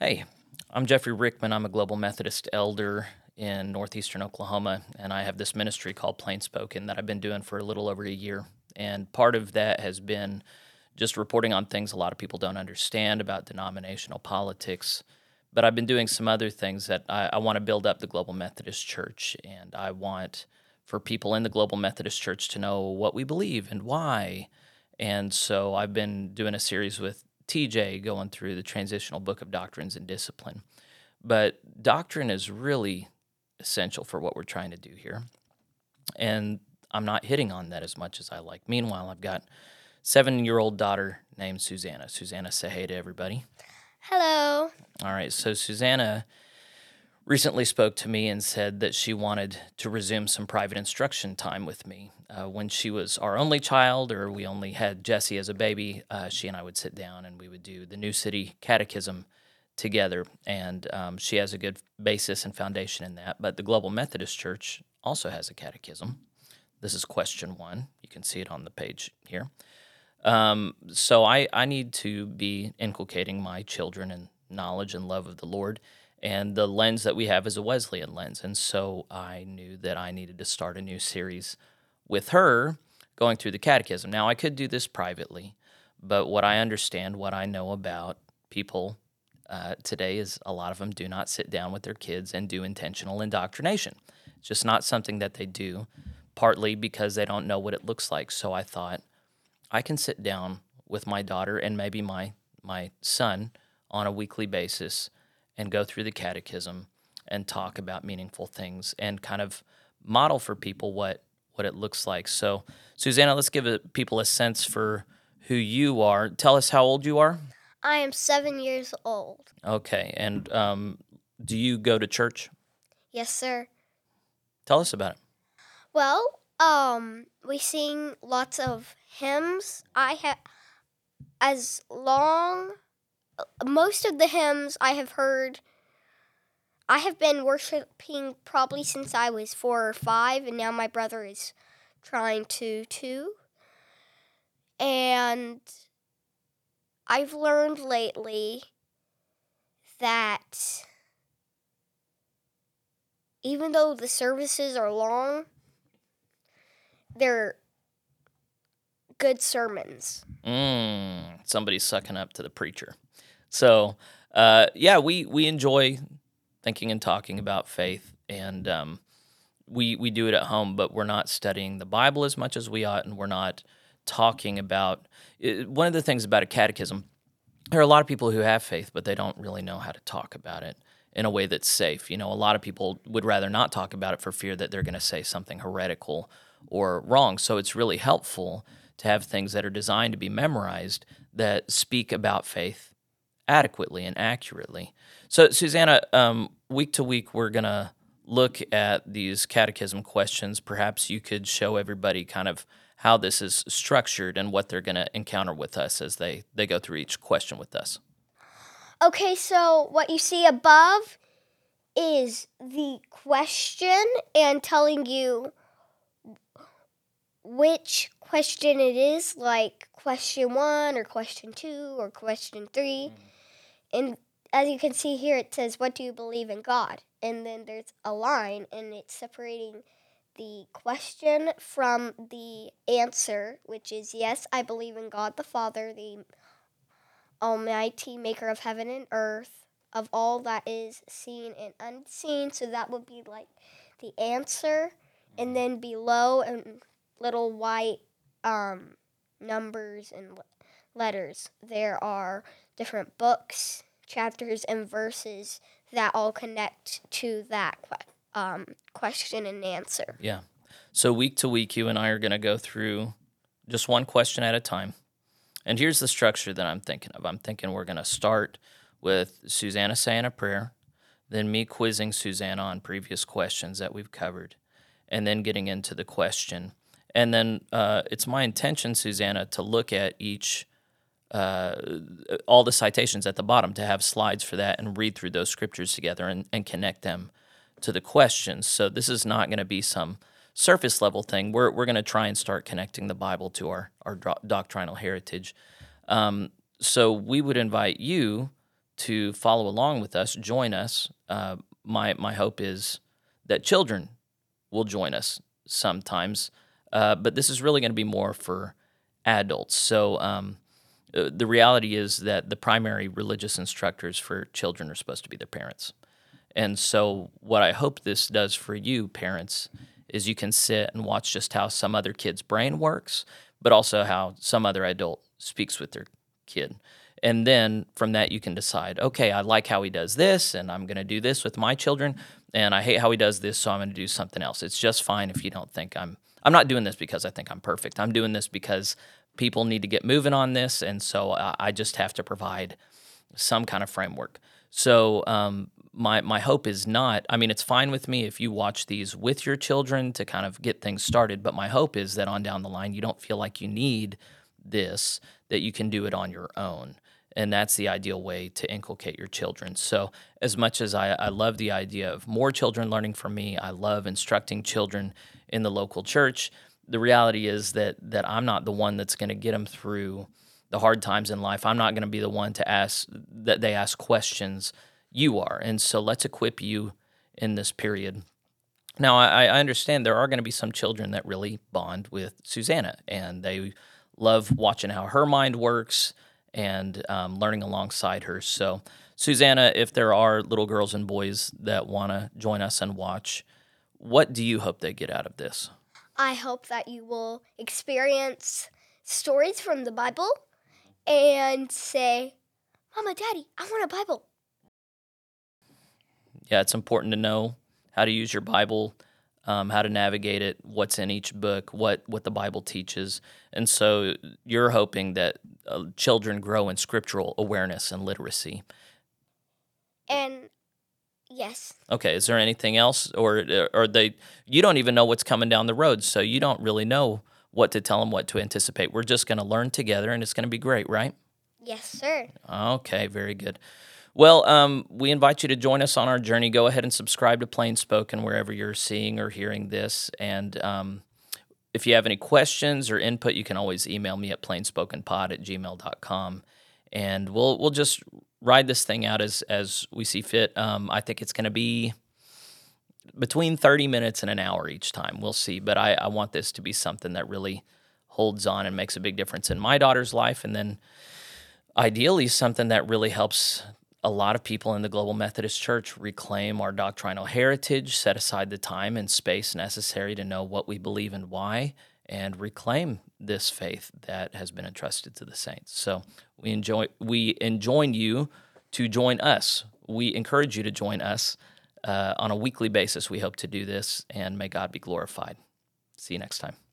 Hey, I'm Jeffrey Rickman. I'm a Global Methodist elder in northeastern Oklahoma, and I have this ministry called Plain Spoken that I've been doing for a little over a year. And part of that has been just reporting on things a lot of people don't understand about denominational politics. But I've been doing some other things that I, I want to build up the Global Methodist Church, and I want for people in the Global Methodist Church to know what we believe and why. And so I've been doing a series with TJ going through the transitional book of doctrines and discipline. But doctrine is really essential for what we're trying to do here. And I'm not hitting on that as much as I like. Meanwhile, I've got seven year old daughter named Susanna. Susanna, say hey to everybody. Hello. All right. So Susanna recently spoke to me and said that she wanted to resume some private instruction time with me. Uh, when she was our only child, or we only had Jesse as a baby, uh, she and I would sit down and we would do the New City Catechism together. And um, she has a good basis and foundation in that. But the Global Methodist Church also has a catechism. This is question one. You can see it on the page here. Um, so I, I need to be inculcating my children in knowledge and love of the Lord and the lens that we have is a Wesleyan lens. And so I knew that I needed to start a new series with her going through the catechism. Now, I could do this privately, but what I understand, what I know about people uh, today is a lot of them do not sit down with their kids and do intentional indoctrination. It's just not something that they do, partly because they don't know what it looks like. So I thought I can sit down with my daughter and maybe my my son on a weekly basis and go through the catechism and talk about meaningful things and kind of model for people what what it looks like. So, Susanna, let's give a, people a sense for who you are. Tell us how old you are. I am seven years old. Okay, and um, do you go to church? Yes, sir. Tell us about it. Well, um, we sing lots of hymns. I have as long most of the hymns I have heard. I have been worshiping probably since I was four or five, and now my brother is trying to too. And I've learned lately that even though the services are long, they're good sermons. Mm, somebody's sucking up to the preacher. So uh, yeah, we we enjoy thinking and talking about faith, and um, we we do it at home, but we're not studying the Bible as much as we ought, and we're not talking about it, one of the things about a catechism. There are a lot of people who have faith, but they don't really know how to talk about it in a way that's safe. You know, a lot of people would rather not talk about it for fear that they're going to say something heretical or wrong. So it's really helpful to have things that are designed to be memorized that speak about faith adequately and accurately. So, Susanna, um, week to week, we're going to look at these catechism questions. Perhaps you could show everybody kind of how this is structured and what they're going to encounter with us as they, they go through each question with us. Okay, so what you see above is the question and telling you which question it is, like question one or question two or question 3 mm-hmm and as you can see here, it says, What do you believe in God? And then there's a line, and it's separating the question from the answer, which is, Yes, I believe in God the Father, the Almighty Maker of heaven and earth, of all that is seen and unseen. So that would be like the answer. And then below, and little white um, numbers and letters, there are different books, chapters, and verses that all connect to that um, question and answer. Yeah. So week to week, you and I are going to go through just one question at a time. And here's the structure that I'm thinking of. I'm thinking we're going to start with Susanna saying a prayer, then me quizzing Susanna on previous questions that we've covered, and then getting into the question. And then uh, it's my intention, Susanna, to look at each uh, all the citations at the bottom to have slides for that and read through those scriptures together and, and connect them to the questions. So this is not going to be some surface level thing. We're, we're going to try and start connecting the Bible to our, our doctrinal heritage. Um, so we would invite you to follow along with us, join us. Uh, my my hope is that children will join us sometimes, uh, but this is really going to be more for adults. So um, uh, the reality is that the primary religious instructors for children are supposed to be their parents. And so, what I hope this does for you, parents, is you can sit and watch just how some other kid's brain works, but also how some other adult speaks with their kid. And then from that, you can decide, okay, I like how he does this, and I'm going to do this with my children. And I hate how he does this, so I'm going to do something else. It's just fine if you don't think I'm. I'm not doing this because I think I'm perfect. I'm doing this because people need to get moving on this, and so I just have to provide some kind of framework. So um, my my hope is not. I mean, it's fine with me if you watch these with your children to kind of get things started. But my hope is that on down the line, you don't feel like you need this; that you can do it on your own and that's the ideal way to inculcate your children. So, as much as I, I, love the idea of more children learning from me, I love instructing children in the local church. The reality is that that I'm not the one that's going to get them through the hard times in life. I'm not going to be the one to ask that they ask questions. You are, and so let's equip you in this period. Now, I, I understand there are going to be some children that really bond with Susanna, and they love watching how her mind works and um, learning alongside her. So, Susanna, if there are little girls and boys that want to join us and watch, what do you hope they get out of this? I hope that you will experience stories from the Bible and say, Mama, Daddy, I want a Bible. Yeah, it's important to know how to use your Bible um, how to navigate it, what's in each book, what what the Bible teaches, and so you're hoping that uh, children grow in scriptural awareness and literacy. And yes. Okay. Is there anything else, or or they you don't even know what's coming down the road, so you don't really know what to tell them, what to anticipate. We're just going to learn together, and it's going to be great, right? Yes, sir. Okay. Very good. Well, um, we invite you to join us on our journey. Go ahead and subscribe to Plain Spoken wherever you're seeing or hearing this. And um, if you have any questions or input, you can always email me at plainspokenpod at gmail.com. And we'll we'll just ride this thing out as as we see fit. Um, I think it's going to be between 30 minutes and an hour each time. We'll see. But I, I want this to be something that really holds on and makes a big difference in my daughter's life. And then ideally, something that really helps a lot of people in the Global Methodist Church reclaim our doctrinal heritage, set aside the time and space necessary to know what we believe and why, and reclaim this faith that has been entrusted to the saints. So we enjoy we enjoin you to join us. We encourage you to join us uh, on a weekly basis. We hope to do this, and may God be glorified. See you next time.